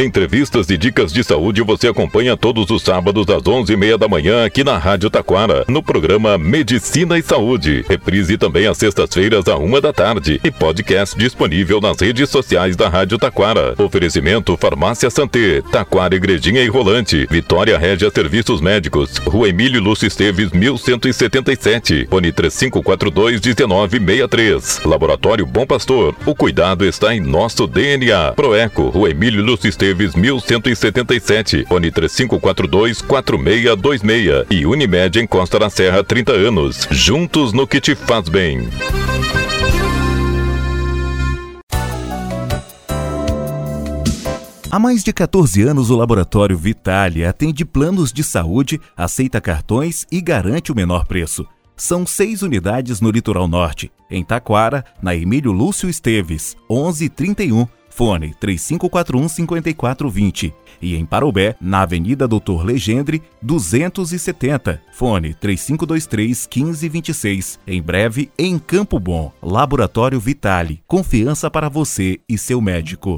Entrevistas e dicas de saúde você acompanha todos os sábados às 11h30 da manhã aqui na Rádio Taquara, no programa Medicina e Saúde. Reprise também às sextas-feiras à uma da tarde e podcast disponível nas redes sociais da Rádio Taquara. Oferecimento Farmácia Santé, Taquara Igrejinha e Rolante, Vitória Régia Serviços Médicos, Rua Emílio Lúcio Esteves, 1177, Fone 3542 1963. Laboratório Bom Pastor, o cuidado está em nosso DNA. Proeco, Rua Emílio Lúcio Esteves, 1177, Fone 3542 4626 e Unimed em Costa da Serra 30 anos. Juntos no que te faz bem. Há mais de 14 anos, o Laboratório Vitale atende planos de saúde, aceita cartões e garante o menor preço. São seis unidades no litoral norte, em Taquara, na Emílio Lúcio Esteves, 1131, fone 3541-5420. E em Parobé, na Avenida Doutor Legendre, 270, fone 3523-1526. Em breve, em Campo Bom, Laboratório Vitale. Confiança para você e seu médico.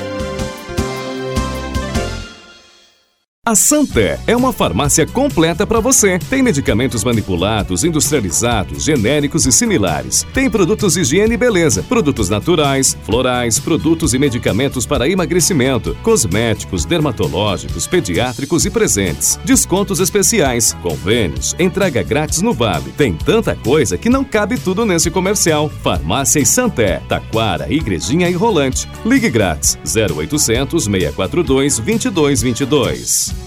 A Santé é uma farmácia completa para você. Tem medicamentos manipulados, industrializados, genéricos e similares. Tem produtos de higiene e beleza, produtos naturais, florais, produtos e medicamentos para emagrecimento, cosméticos, dermatológicos, pediátricos e presentes. Descontos especiais, convênios, entrega grátis no Vale. Tem tanta coisa que não cabe tudo nesse comercial. Farmácia e Santé, Taquara, Igrejinha e Rolante. Ligue grátis 0800 642 2222.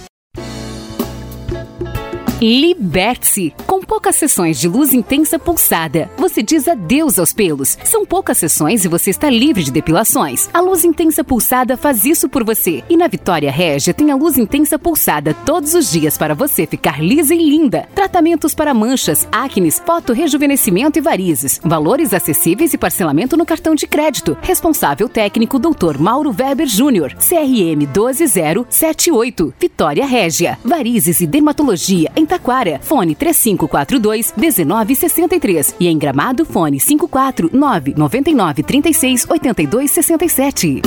Liberte-se! Com poucas sessões de luz intensa pulsada, você diz adeus aos pelos. São poucas sessões e você está livre de depilações. A luz intensa pulsada faz isso por você. E na Vitória Régia tem a luz intensa pulsada todos os dias para você ficar lisa e linda. Tratamentos para manchas, acnes, foto-rejuvenescimento e varizes. Valores acessíveis e parcelamento no cartão de crédito. Responsável técnico Dr. Mauro Weber Júnior. CRM 12078. Vitória Régia. Varizes e dermatologia em Taquara, fone 3542 1963 e em Gramado, fone 549 99 36 82 67.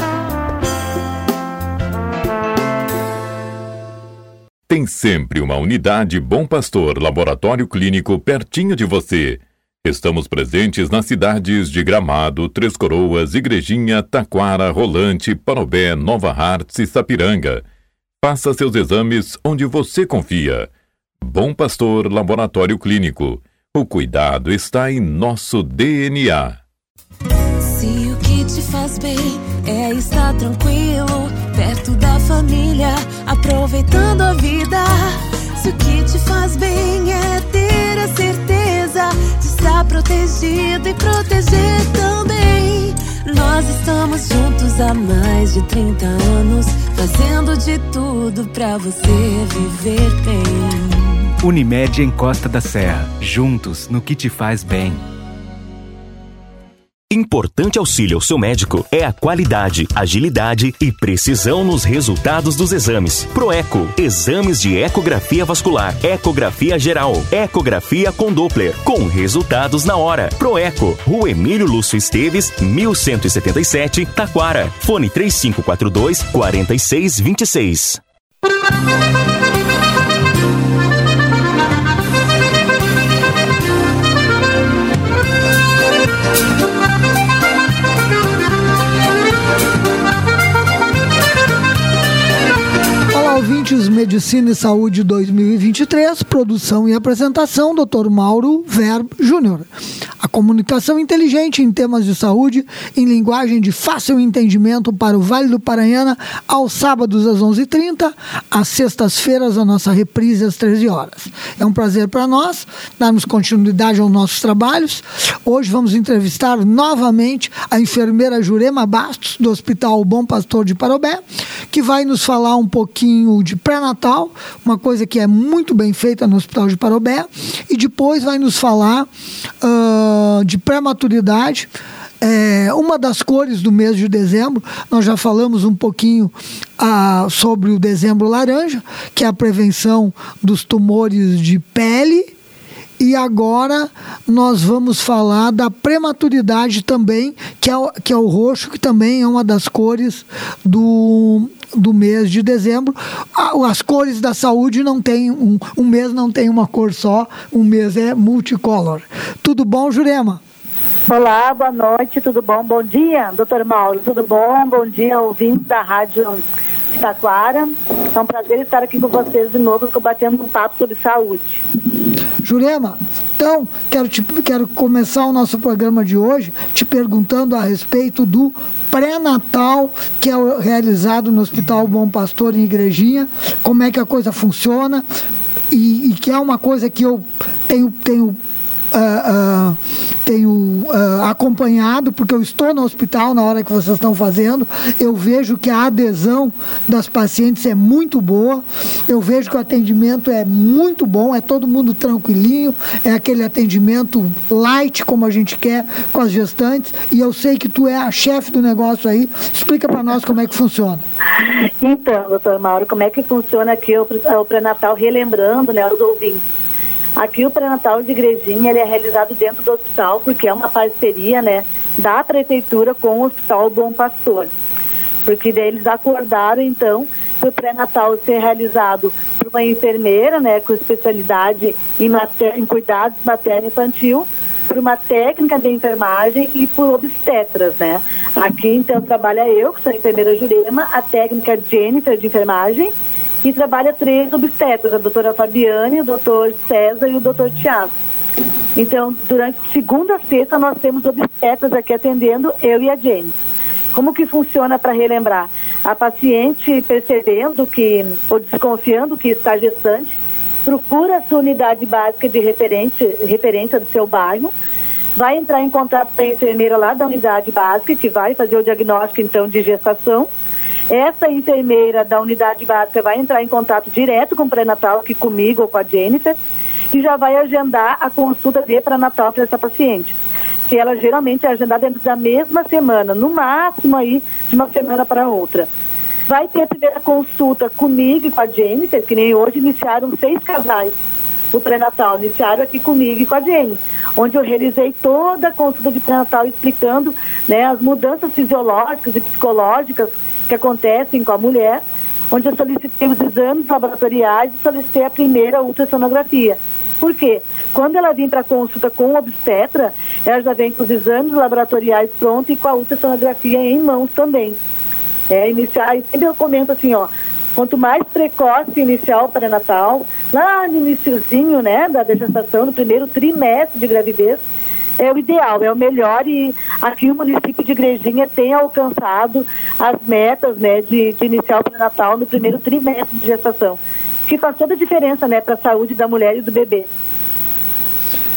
Tem sempre uma unidade Bom Pastor Laboratório Clínico pertinho de você. Estamos presentes nas cidades de Gramado, Três Coroas, Igrejinha, Taquara, Rolante, Parobé, Nova Hartz e Sapiranga. Faça seus exames onde você confia. Bom Pastor Laboratório Clínico. O cuidado está em nosso DNA. Se o que te faz bem é estar tranquilo, perto da família, aproveitando a vida. Se o que te faz bem é ter a certeza de estar protegido e proteger também. Nós estamos juntos há mais de 30 anos, fazendo de tudo pra você viver bem. Unimed em Costa da Serra. Juntos no que te faz bem. Importante auxílio ao seu médico é a qualidade, agilidade e precisão nos resultados dos exames. Proeco, exames de ecografia vascular, ecografia geral, ecografia com Doppler, com resultados na hora. Proeco, Rua Emílio Lúcio Esteves, 1177, Taquara. Fone 3542 4626. Ouvintes, Medicina e Saúde 2023, produção e apresentação, Dr. Mauro Verb Júnior. A comunicação inteligente em temas de saúde, em linguagem de fácil entendimento para o Vale do Paranhana, aos sábados às 11h30, às sextas-feiras a nossa reprise às 13 horas. É um prazer para nós darmos continuidade aos nossos trabalhos. Hoje vamos entrevistar novamente a enfermeira Jurema Bastos, do Hospital Bom Pastor de Parobé, que vai nos falar um pouquinho de pré-natal, uma coisa que é muito bem feita no Hospital de Parobé, e depois vai nos falar uh, de pré-maturidade. É, uma das cores do mês de dezembro, nós já falamos um pouquinho ah, sobre o dezembro laranja, que é a prevenção dos tumores de pele e agora nós vamos falar da prematuridade também, que é, o, que é o roxo, que também é uma das cores do, do mês de dezembro. As cores da saúde não tem um, um mês não tem uma cor só, um mês é multicolor. Tudo bom, Jurema? Olá, boa noite, tudo bom? Bom dia, doutor Mauro, tudo bom? Bom dia, ouvintes da Rádio Taquara. É um prazer estar aqui com vocês de novo, combatendo um papo sobre saúde. Jurema, então quero, te, quero começar o nosso programa de hoje te perguntando a respeito do pré-natal que é realizado no Hospital Bom Pastor em Igrejinha, como é que a coisa funciona e, e que é uma coisa que eu tenho, tenho uh, tenho uh, acompanhado, porque eu estou no hospital na hora que vocês estão fazendo, eu vejo que a adesão das pacientes é muito boa, eu vejo que o atendimento é muito bom, é todo mundo tranquilinho, é aquele atendimento light, como a gente quer com as gestantes, e eu sei que tu é a chefe do negócio aí. Explica para nós como é que funciona. Então, doutor Mauro, como é que funciona aqui? O pré-natal, relembrando né, os ouvintes Aqui o pré-natal de Igrejinha ele é realizado dentro do hospital, porque é uma parceria né, da prefeitura com o Hospital Bom Pastor. Porque daí eles acordaram, então, para o pré-natal ser realizado por uma enfermeira, né, com especialidade em, mater... em cuidados materno-infantil, por uma técnica de enfermagem e por obstetras, né? Aqui, então, trabalha eu, que sou enfermeira Jurema, a técnica Jennifer de enfermagem e trabalha três obstetras, a doutora Fabiane, o doutor César e o doutor Tiago. Então, durante segunda a sexta, nós temos obstetras aqui atendendo, eu e a Jenny. Como que funciona para relembrar? A paciente percebendo que, ou desconfiando que está gestante, procura a sua unidade básica de referência, referência do seu bairro, vai entrar em contato com a enfermeira lá da unidade básica, que vai fazer o diagnóstico, então, de gestação, essa enfermeira da unidade básica vai entrar em contato direto com o pré-natal, aqui comigo ou com a Jennifer, e já vai agendar a consulta de pré-natal para essa paciente. Que ela geralmente é agendada dentro da mesma semana, no máximo aí de uma semana para outra. Vai ter a primeira consulta comigo e com a Jennifer, que nem hoje iniciaram seis casais o pré-natal, iniciaram aqui comigo e com a Jenny, onde eu realizei toda a consulta de pré-natal explicando né, as mudanças fisiológicas e psicológicas que acontecem com a mulher, onde eu solicitei os exames laboratoriais e solicitei a primeira ultrassonografia. Por quê? Quando ela vem para consulta com o obstetra, ela já vem com os exames laboratoriais prontos e com a ultrassonografia em mãos também. É, iniciar, sempre eu comento assim, ó, quanto mais precoce iniciar o pré-natal, lá no iníciozinho, né, da gestação, no primeiro trimestre de gravidez, é o ideal, é o melhor e aqui o município de Igrejinha tem alcançado as metas né, de, de iniciar o pré-natal no primeiro trimestre de gestação, que faz toda a diferença né, para a saúde da mulher e do bebê.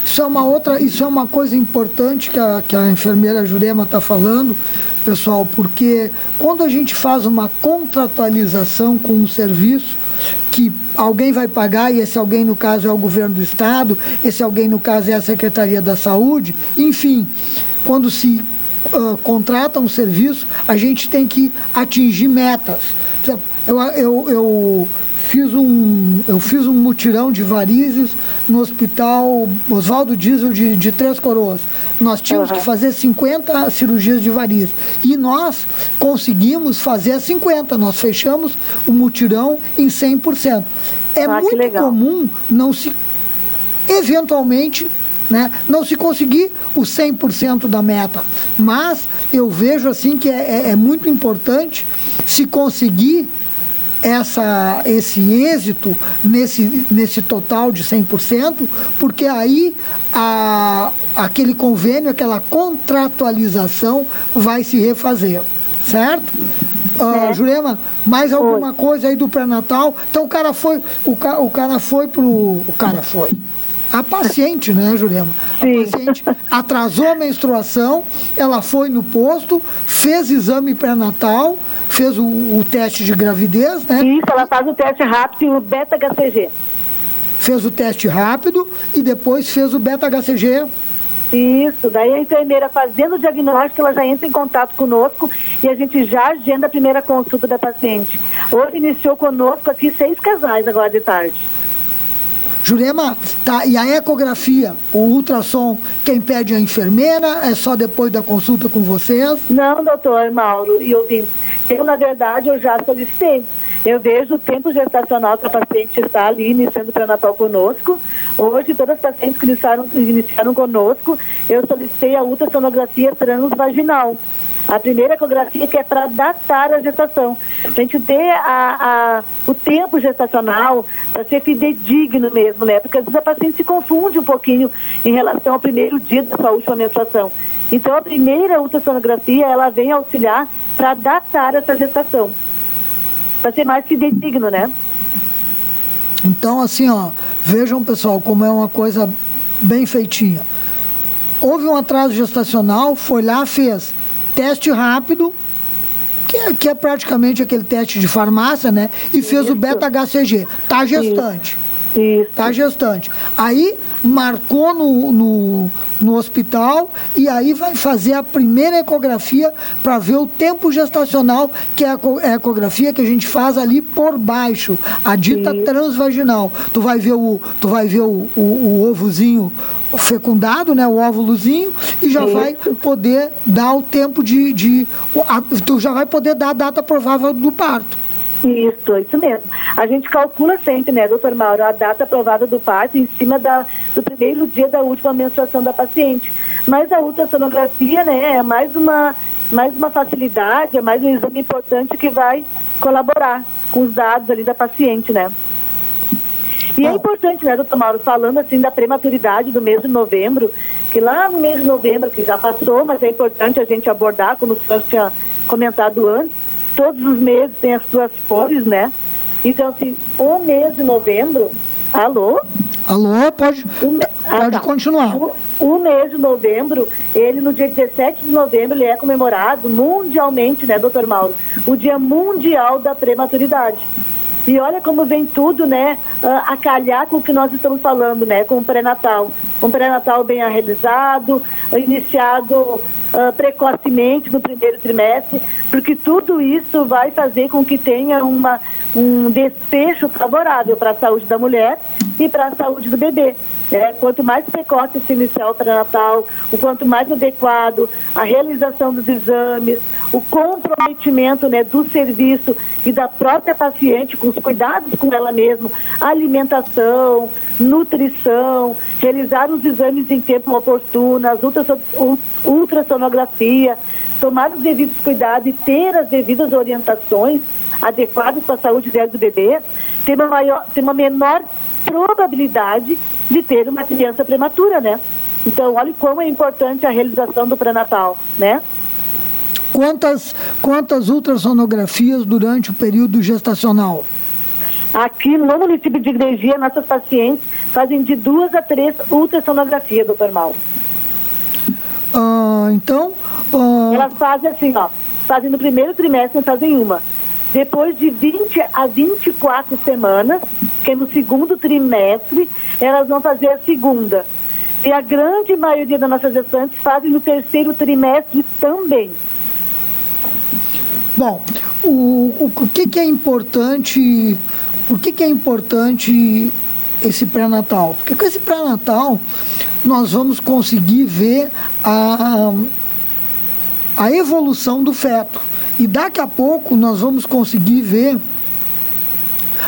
Isso é uma outra, isso é uma coisa importante que a, que a enfermeira Jurema está falando, pessoal, porque quando a gente faz uma contratualização com um serviço, que alguém vai pagar, e esse alguém, no caso, é o governo do Estado, esse alguém, no caso, é a Secretaria da Saúde, enfim, quando se uh, contrata um serviço, a gente tem que atingir metas. Eu, eu, eu fiz um, eu fiz um mutirão de varizes no hospital Oswaldo Diesel de, de Três Coroas. Nós tínhamos uhum. que fazer 50 cirurgias de varizes. E nós conseguimos fazer 50. Nós fechamos o mutirão em 100%. É ah, muito comum não se, eventualmente, né, não se conseguir o 100% da meta. Mas eu vejo assim que é, é, é muito importante se conseguir essa, esse êxito nesse, nesse total de 100%, porque aí a, aquele convênio, aquela contratualização vai se refazer, certo? Uh, Jurema, mais alguma foi. coisa aí do pré-natal? Então o cara foi, o, ca, o cara foi pro. O cara foi. A paciente, né, Jurema? A Sim. paciente atrasou a menstruação, ela foi no posto, fez exame pré-natal, fez o, o, teste de gravidez, né? Isso, ela faz o teste rápido, o beta-HCG. Fez o teste rápido e depois fez o beta-HCG. Isso, daí a enfermeira fazendo o diagnóstico, ela já entra em contato conosco e a gente já agenda a primeira consulta da paciente. Hoje iniciou conosco aqui seis casais agora de tarde. Jurema, tá, e a ecografia, o ultrassom, quem pede é a enfermeira? É só depois da consulta com vocês? Não, doutor Mauro e ouvintes. Eu, na verdade, eu já solicitei. Eu vejo o tempo gestacional que a paciente está ali iniciando o pré-natal conosco. Hoje, todas as pacientes que iniciaram, iniciaram conosco, eu solicitei a ultrassonografia transvaginal. A primeira ecografia que é para datar a gestação. Para a gente ter a, a, o tempo gestacional, para ser fidedigno mesmo, né? Porque às vezes a paciente se confunde um pouquinho em relação ao primeiro dia da sua última menstruação. Então a primeira ultrassonografia, ela vem auxiliar para datar essa gestação. Para ser mais fidedigno, né? Então, assim, ó, vejam, pessoal, como é uma coisa bem feitinha. Houve um atraso gestacional, foi lá, fez teste rápido, que é, que é praticamente aquele teste de farmácia, né? E fez Isso. o beta-HCG. Tá gestante. Isso. Tá gestante. Aí marcou no, no, no hospital e aí vai fazer a primeira ecografia para ver o tempo gestacional, que é a ecografia que a gente faz ali por baixo, a dita Isso. transvaginal. Tu vai ver o, tu vai ver o, o, o ovozinho fecundado, né, o óvulozinho, e já Isso. vai poder dar o tempo de, de a, tu já vai poder dar a data provável do parto. Isso, isso mesmo. A gente calcula sempre, né, doutor Mauro, a data aprovada do parto em cima da, do primeiro dia da última menstruação da paciente. Mas a ultrassonografia, né, é mais uma, mais uma facilidade, é mais um exame importante que vai colaborar com os dados ali da paciente, né. E é importante, né, doutor Mauro, falando assim da prematuridade do mês de novembro, que lá no mês de novembro, que já passou, mas é importante a gente abordar, como o senhor tinha comentado antes, todos os meses têm as suas cores, né? Então, assim, o mês de novembro. Alô? Alô, pode, o, ah, pode tá. continuar. O, o, mês de novembro, ele no dia 17 de novembro, ele é comemorado mundialmente, né, doutor Mauro? O Dia Mundial da Prematuridade. E olha como vem tudo, né, a calhar com o que nós estamos falando, né, com o pré-natal. Um pré-natal bem realizado, iniciado uh, precocemente no primeiro trimestre, porque tudo isso vai fazer com que tenha uma, um desfecho favorável para a saúde da mulher e para a saúde do bebê. Né? Quanto mais precoce se iniciar o pré-natal, o quanto mais adequado a realização dos exames, o comprometimento né, do serviço e da própria paciente com os cuidados com ela mesma, alimentação, nutrição, realizar os exames em tempo oportuno, as ultrassonografia, tomar os devidos cuidados e ter as devidas orientações adequadas para a saúde dela do bebê, tem uma, maior, tem uma menor probabilidade de ter uma criança prematura, né? Então, olha como é importante a realização do pré-natal, né? Quantas, quantas ultrassonografias durante o período gestacional? Aqui no município de Igrejinha, nossas pacientes fazem de duas a três ultrassonografias, doutor Mauro. Ah, então. Ah... Elas fazem assim, ó. Fazem no primeiro trimestre, fazem uma. Depois de 20 a 24 semanas, que é no segundo trimestre, elas vão fazer a segunda. E a grande maioria das nossas gestantes fazem no terceiro trimestre também. Bom, o, o, o que, que é importante por que, que é importante esse pré-natal? Porque com esse pré-natal nós vamos conseguir ver a, a evolução do feto. E daqui a pouco nós vamos conseguir ver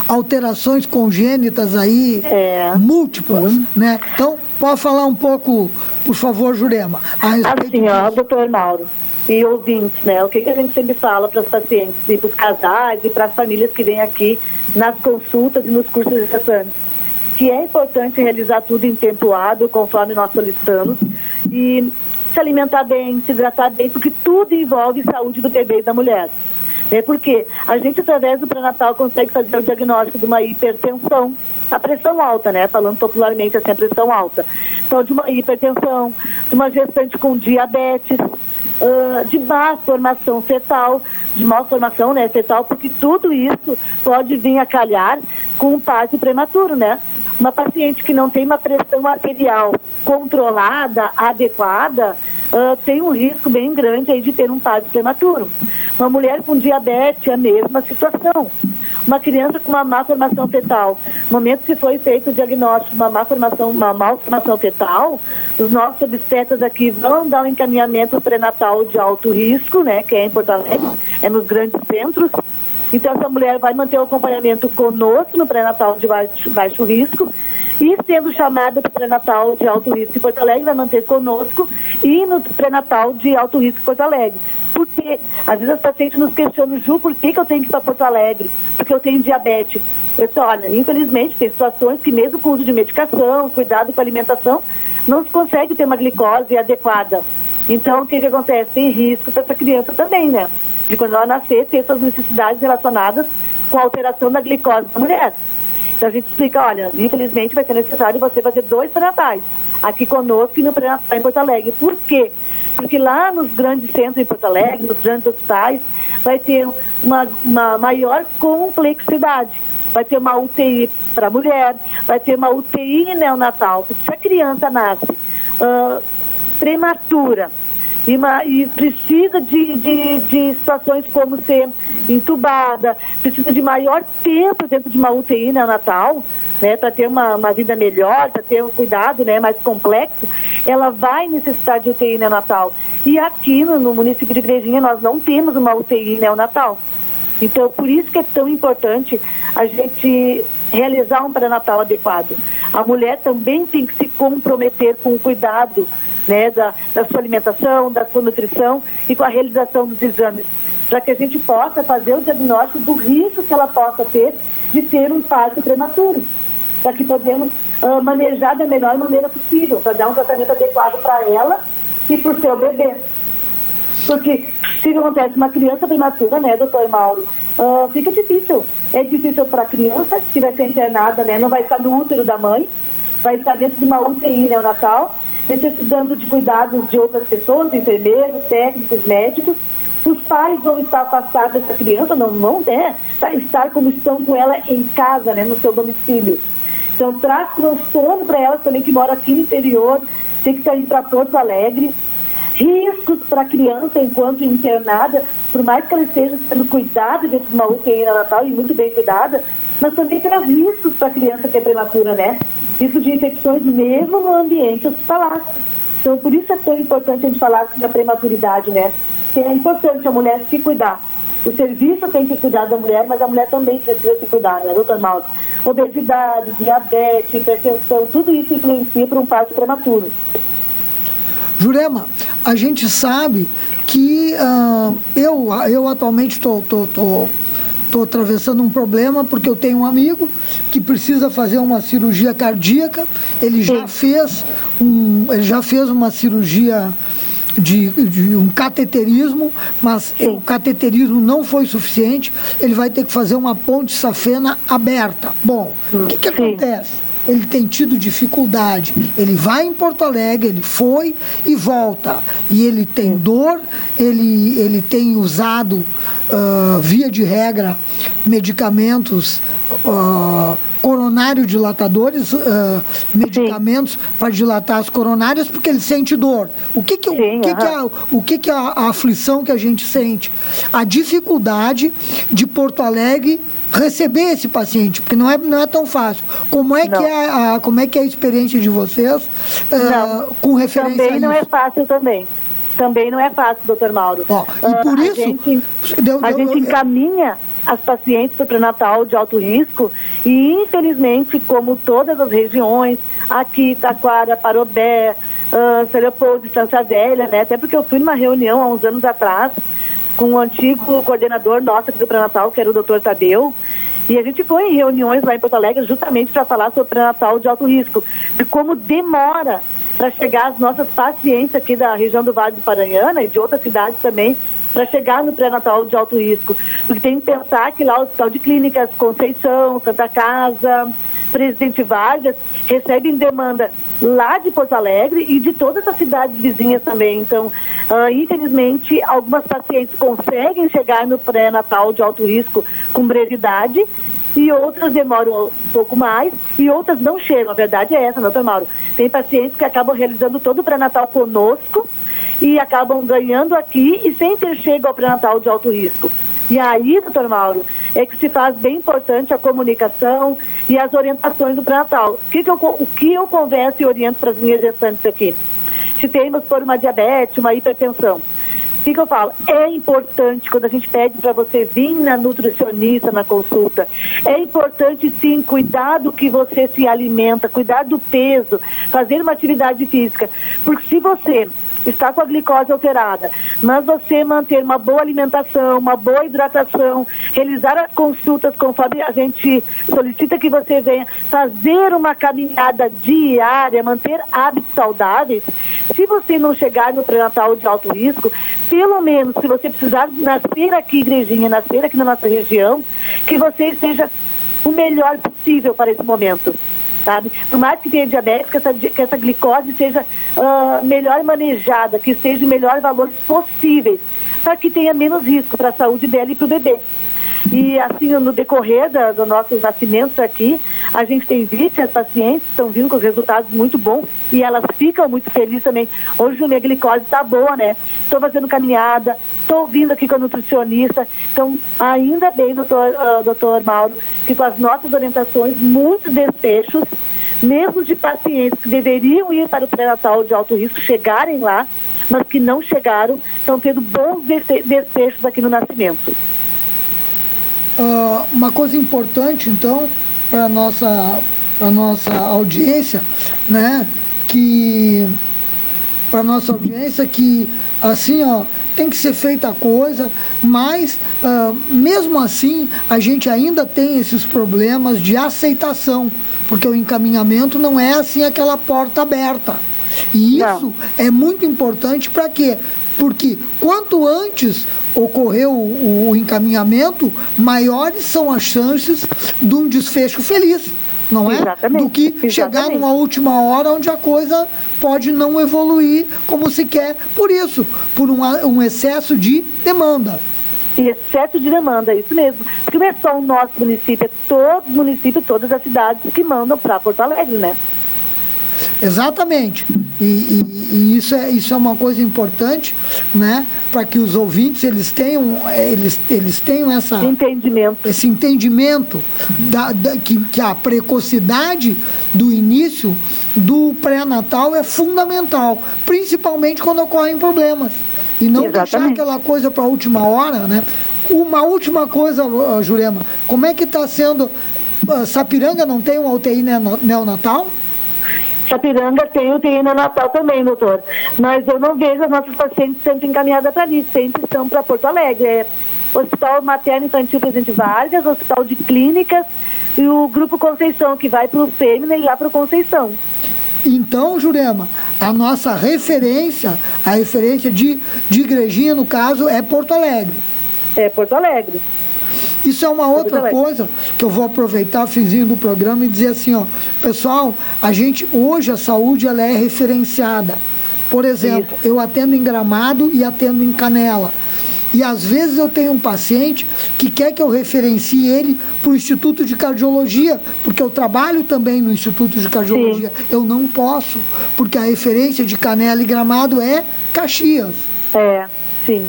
alterações congênitas aí é. múltiplas, né? Então, pode falar um pouco, por favor, Jurema. assim, ó, doutor Mauro e ouvintes, né? O que, que a gente sempre fala para os pacientes e para os casais e para as famílias que vêm aqui nas consultas e nos cursos de gestantes. Que é importante realizar tudo em tempo hábil, conforme nós solicitamos, e se alimentar bem, se hidratar bem, porque tudo envolve saúde do bebê e da mulher. É porque a gente, através do pré-natal, consegue fazer o diagnóstico de uma hipertensão, a pressão alta, né? Falando popularmente assim, a pressão alta. Então, de uma hipertensão, de uma gestante com diabetes, uh, de má formação fetal, de má formação né, fetal, porque tudo isso pode vir a calhar com um parto prematuro, né? Uma paciente que não tem uma pressão arterial controlada, adequada, uh, tem um risco bem grande aí de ter um parto prematuro. Uma mulher com diabetes, a mesma situação. Uma criança com uma má formação fetal, No momento que foi feito o diagnóstico de uma má formação, uma malformação fetal, os nossos obstetras aqui vão dar um encaminhamento pré-natal de alto risco, né, que é em Porto Alegre, é nos grandes centros. Então essa mulher vai manter o acompanhamento conosco no pré-natal de baixo, baixo risco e sendo chamada para o pré-natal de alto risco em Porto Alegre, vai manter conosco e no pré-natal de alto risco em Porto Alegre. Porque às vezes as pacientes nos questionam, Ju, por que, que eu tenho que ir para Porto Alegre? Porque eu tenho diabetes. Olha, infelizmente tem situações que mesmo com uso de medicação, cuidado com a alimentação, não se consegue ter uma glicose adequada. Então, o que, que acontece? Tem risco para essa criança também, né? De quando ela nascer, ter essas necessidades relacionadas com a alteração da glicose da mulher. Então a gente explica, olha, infelizmente vai ser necessário você fazer dois pré-natais aqui conosco e no pré-natal em Porto Alegre. Por quê? Porque lá nos grandes centros em Porto Alegre, nos grandes hospitais, vai ter uma, uma maior complexidade vai ter uma UTI para mulher, vai ter uma UTI neonatal. Se a criança nasce uh, prematura e, e precisa de, de, de, situações como ser entubada, precisa de maior tempo dentro de uma UTI neonatal, né, para ter uma, uma vida melhor, para ter um cuidado né, mais complexo, ela vai necessitar de UTI neonatal. E aqui no, no município de Igrejinha nós não temos uma UTI neonatal. Então, por isso que é tão importante a gente realizar um pré-natal adequado. A mulher também tem que se comprometer com o cuidado né, da, da sua alimentação, da sua nutrição e com a realização dos exames, para que a gente possa fazer o diagnóstico do risco que ela possa ter de ter um parto prematuro, para que podemos uh, manejar da melhor maneira possível, para dar um tratamento adequado para ela e para o seu bebê. Porque que acontece? Uma criança prematura, né, doutor Mauro? Uh, fica difícil. É difícil para a criança, se vai ser internada, né? Não vai estar no útero da mãe, vai estar dentro de uma UTI neonatal, necessitando de cuidados de outras pessoas, enfermeiros, técnicos, médicos. Os pais vão estar afastados dessa criança, não vão, né? Estar como estão com ela em casa, né? No seu domicílio. Então, traz transtorno para elas também que mora aqui no interior, tem que estar para Porto Alegre riscos para a criança enquanto internada, por mais que ela esteja sendo cuidada dentro de uma UTI natal e muito bem cuidada, mas também traz riscos para a criança que é prematura, né? Risco de infecções mesmo no ambiente hospitalar. Então, por isso é tão importante a gente falar da prematuridade, né? Que é importante a mulher se cuidar. O serviço tem que cuidar da mulher, mas a mulher também precisa se cuidar, né, doutor Mauro? Obesidade, diabetes, hipertensão, tudo isso influencia para um parto prematuro. Jurema, a gente sabe que uh, eu, eu atualmente estou tô, atravessando um problema porque eu tenho um amigo que precisa fazer uma cirurgia cardíaca. Ele já fez um, ele já fez uma cirurgia de, de, um cateterismo, mas Sim. o cateterismo não foi suficiente. Ele vai ter que fazer uma ponte safena aberta. Bom, o que, que acontece? Ele tem tido dificuldade. Ele vai em Porto Alegre, ele foi e volta. E ele tem dor, ele, ele tem usado, uh, via de regra, medicamentos. Uh, coronário dilatadores, uh, medicamentos para dilatar as coronárias, porque ele sente dor. O que que, Sim, o, que, que, é, o que, que a, a aflição que a gente sente? A dificuldade de Porto Alegre receber esse paciente, porque não é, não é tão fácil. Como é, que é a, como é que é a experiência de vocês uh, com referência Também não é fácil também. Também não é fácil, doutor Mauro. Ó, e por uh, isso... A gente, deu, a gente encaminha as pacientes para o pré-natal de alto risco e, infelizmente, como todas as regiões, aqui, Taquara, Parobé, uh, Leopoldo, Estância Velha, né? Até porque eu fui numa reunião há uns anos atrás com o antigo coordenador nosso aqui do pré-natal, que era o doutor Tadeu, e a gente foi em reuniões lá em Porto Alegre justamente para falar sobre pré-natal de alto risco, de como demora para chegar as nossas pacientes aqui da região do Vale do Paranhana e de outras cidades também, para chegar no pré-natal de alto risco. Porque tem que pensar que lá o Hospital de Clínicas Conceição, Santa Casa, Presidente Vargas recebem demanda lá de Porto Alegre e de todas as cidades vizinhas também. Então, uh, infelizmente, algumas pacientes conseguem chegar no pré-natal de alto risco com brevidade e outras demoram um pouco mais e outras não chegam. A verdade é essa, doutor Mauro. Tem pacientes que acabam realizando todo o pré-natal conosco e acabam ganhando aqui e sem ter chego ao pré-natal de alto risco. E aí, doutor Mauro, é que se faz bem importante a comunicação e as orientações do pré-natal. O que, que, eu, o que eu converso e oriento para as minhas gestantes aqui? Se temos por uma diabetes, uma hipertensão, o que, que, eu falo? É importante quando a gente pede para você vir na nutricionista na consulta. É importante sim cuidar do que você se alimenta, cuidar do peso, fazer uma atividade física. Porque se você está com a glicose alterada, mas você manter uma boa alimentação, uma boa hidratação, realizar as consultas conforme a gente solicita que você venha, fazer uma caminhada diária, manter hábitos saudáveis, se você não chegar no pré-natal de alto risco, pelo menos se você precisar nascer aqui, igrejinha, nascer aqui na nossa região, que você esteja o melhor possível para esse momento sabe? Por mais que tenha diabetes, que essa, que essa glicose seja uh, melhor manejada, que seja o melhor valores possíveis, para que tenha menos risco para a saúde dela e para o bebê. E assim, no decorrer da, dos nossos nascimentos aqui, a gente tem visto as pacientes estão vindo com resultados muito bons e elas ficam muito felizes também. Hoje minha glicose está boa, né? Estou fazendo caminhada, estou vindo aqui com a nutricionista. Então, ainda bem, doutor, uh, doutor Mauro, que com as nossas orientações, muitos desfechos, mesmo de pacientes que deveriam ir para o pré-natal de alto risco, chegarem lá, mas que não chegaram, estão tendo bons desfechos aqui no nascimento. Uh, uma coisa importante, então, para nossa para nossa audiência, né? Que para nossa audiência que assim, ó, tem que ser feita a coisa, mas uh, mesmo assim a gente ainda tem esses problemas de aceitação, porque o encaminhamento não é assim aquela porta aberta. E isso não. é muito importante para quê? Porque quanto antes ocorreu o, encaminhamento, maiores são as chances de um desfecho feliz não é? Exatamente, Do que exatamente. chegar numa última hora onde a coisa pode não evoluir como se quer, por isso, por um, um excesso de demanda. E excesso de demanda, é isso mesmo. Porque não é só o nosso município, é todos os municípios, todas as cidades que mandam para Porto Alegre, né? Exatamente. E, e, e, isso, é, isso é uma coisa importante, né? Para que os ouvintes eles tenham, eles, eles tenham essa, entendimento. esse entendimento da, da que, que a precocidade do início do pré-natal é fundamental, principalmente quando ocorrem problemas. E não Exatamente. deixar aquela coisa para a última hora, né? Uma última coisa, Jurema, como é que está sendo. Uh, Sapiranga não tem uma UTI neonatal? Sapiranga tem UTI Natal também, doutor. Mas eu não vejo as nossas pacientes sendo encaminhadas para ali, sempre estão para Porto Alegre. É Hospital Materno Infantil Presidente Vargas, Hospital de Clínicas e o Grupo Conceição, que vai para o Fêmea e lá para o Conceição. Então, Jurema, a nossa referência, a referência de, de igrejinha, no caso, é Porto Alegre. É Porto Alegre. Isso é uma outra coisa que eu vou aproveitar o finzinho do programa e dizer assim, ó, pessoal, a gente hoje a saúde ela é referenciada. Por exemplo, Isso. eu atendo em Gramado e atendo em Canela. E às vezes eu tenho um paciente que quer que eu referencie ele para o Instituto de Cardiologia, porque eu trabalho também no Instituto de Cardiologia. Sim. Eu não posso, porque a referência de Canela e Gramado é Caxias. É, sim.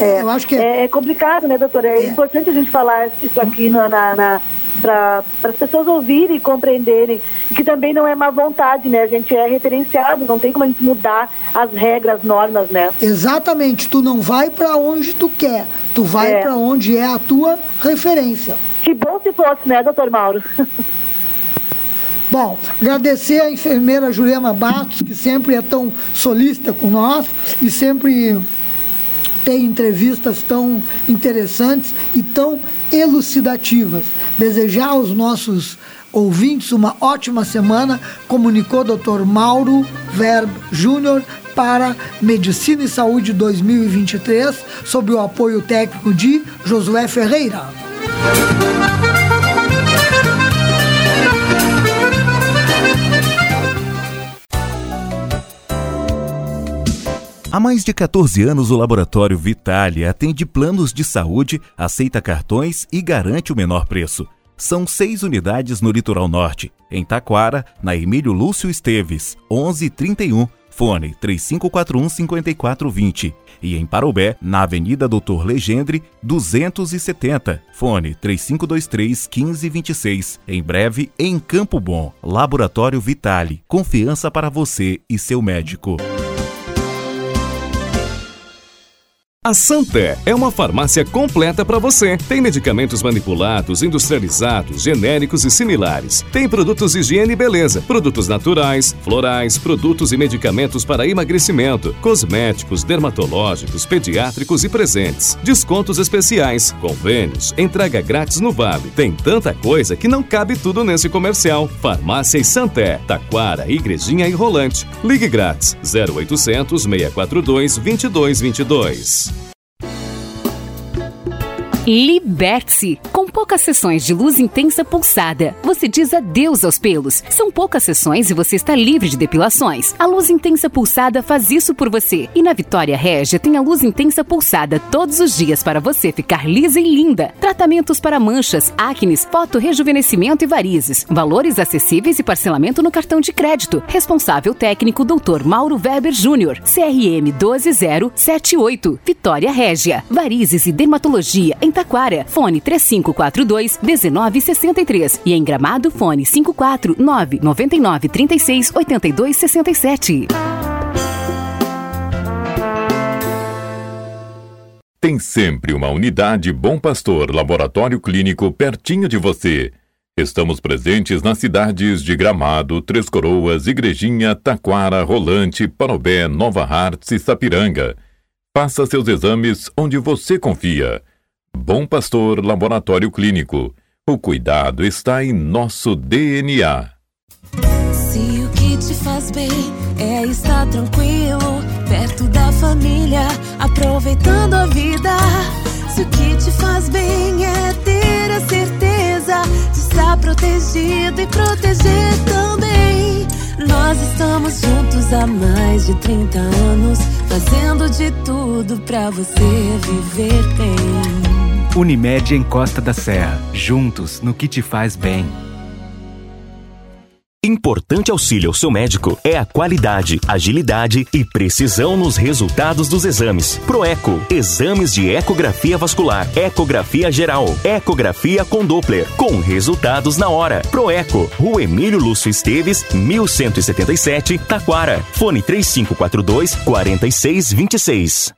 É, eu acho que é, é, é complicado, né, doutora? É, é, importante a gente falar isso aqui na, na, na para as pessoas ouvirem e compreenderem que também não é má vontade, né? A gente é referenciado, não tem como a gente mudar as regras, as normas, né? Exatamente. Tu não vai para onde tu quer, tu vai é. para onde é a tua referência. Que bom se fosse, né, doutor Mauro? Bom, agradecer a enfermeira Jurema Batos, que sempre é tão solícita com nós e sempre tem entrevistas tão interessantes e tão elucidativas. Desejar aos nossos ouvintes uma ótima semana, comunicou Dr. Mauro Verbo Júnior para Medicina e Saúde 2023, sob o apoio técnico de Josué Ferreira. Há mais de 14 anos, o Laboratório Vitale atende planos de saúde, aceita cartões e garante o menor preço. São seis unidades no Litoral Norte, em Taquara, na Emílio Lúcio Esteves, 1131, fone 3541-5420. e em Parobé, na Avenida Doutor Legendre, 270. Fone 3523 1526. Em breve, em Campo Bom. Laboratório Vitale. Confiança para você e seu médico. A Santé é uma farmácia completa para você. Tem medicamentos manipulados, industrializados, genéricos e similares. Tem produtos de higiene e beleza, produtos naturais, florais, produtos e medicamentos para emagrecimento, cosméticos, dermatológicos, pediátricos e presentes. Descontos especiais, convênios, entrega grátis no Vale. Tem tanta coisa que não cabe tudo nesse comercial. Farmácia e Santé, Taquara, Igrejinha e Rolante. Ligue grátis 0800 642 2222. Liberte-se! Com poucas sessões de luz intensa pulsada, você diz adeus aos pelos. São poucas sessões e você está livre de depilações. A luz intensa pulsada faz isso por você. E na Vitória Régia tem a luz intensa pulsada todos os dias para você ficar lisa e linda. Tratamentos para manchas, acnes, foto-rejuvenescimento e varizes. Valores acessíveis e parcelamento no cartão de crédito. Responsável técnico Dr. Mauro Weber Júnior. CRM 12078. Vitória Régia. Varizes e dermatologia em Taquara. Fone 3542 1963 e em Gramado fone 549 99 36 82 67. Tem sempre uma unidade Bom Pastor Laboratório Clínico pertinho de você. Estamos presentes nas cidades de Gramado, Três Coroas, Igrejinha, Taquara, Rolante, Parobé, Nova Hartz e Sapiranga. Faça seus exames onde você confia. Bom Pastor Laboratório Clínico. O cuidado está em nosso DNA. Se o que te faz bem é estar tranquilo, perto da família, aproveitando a vida. Se o que te faz bem é ter a certeza de estar protegido e proteger também. Nós estamos juntos há mais de 30 anos, fazendo de tudo pra você viver bem. Unimed em Costa da Serra. Juntos no que te faz bem. Importante auxílio ao seu médico é a qualidade, agilidade e precisão nos resultados dos exames. Proeco, exames de ecografia vascular, ecografia geral, ecografia com Doppler, com resultados na hora. Proeco, Rua Emílio Lúcio Esteves, 1177, Taquara. Fone 3542 4626.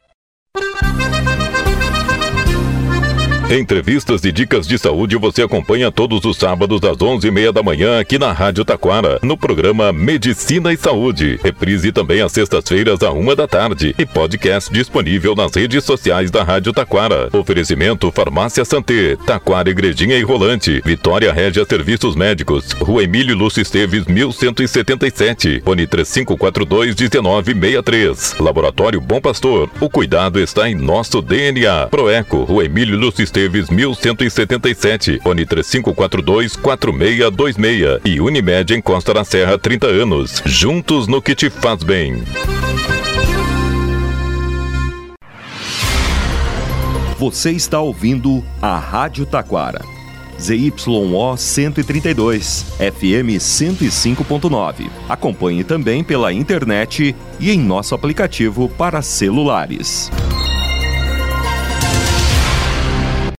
Entrevistas e dicas de saúde você acompanha todos os sábados às 11h30 da manhã aqui na Rádio Taquara, no programa Medicina e Saúde. Reprise também às sextas-feiras à uma da tarde e podcast disponível nas redes sociais da Rádio Taquara. Oferecimento Farmácia Santé, Taquara Igrejinha e Rolante, Vitória Régia Serviços Médicos, Rua Emílio Lúcio Esteves, 1177, Fone 3542 1963. Laboratório Bom Pastor, o cuidado está em nosso DNA. Proeco, Rua Emílio Lúcio Esteves, 1177, Fone 3542 4626 e Unimed em Costa da Serra 30 anos. Juntos no que te faz bem. Você está ouvindo a Rádio Taquara. ZYO 132, FM 105.9. Acompanhe também pela internet e em nosso aplicativo para celulares.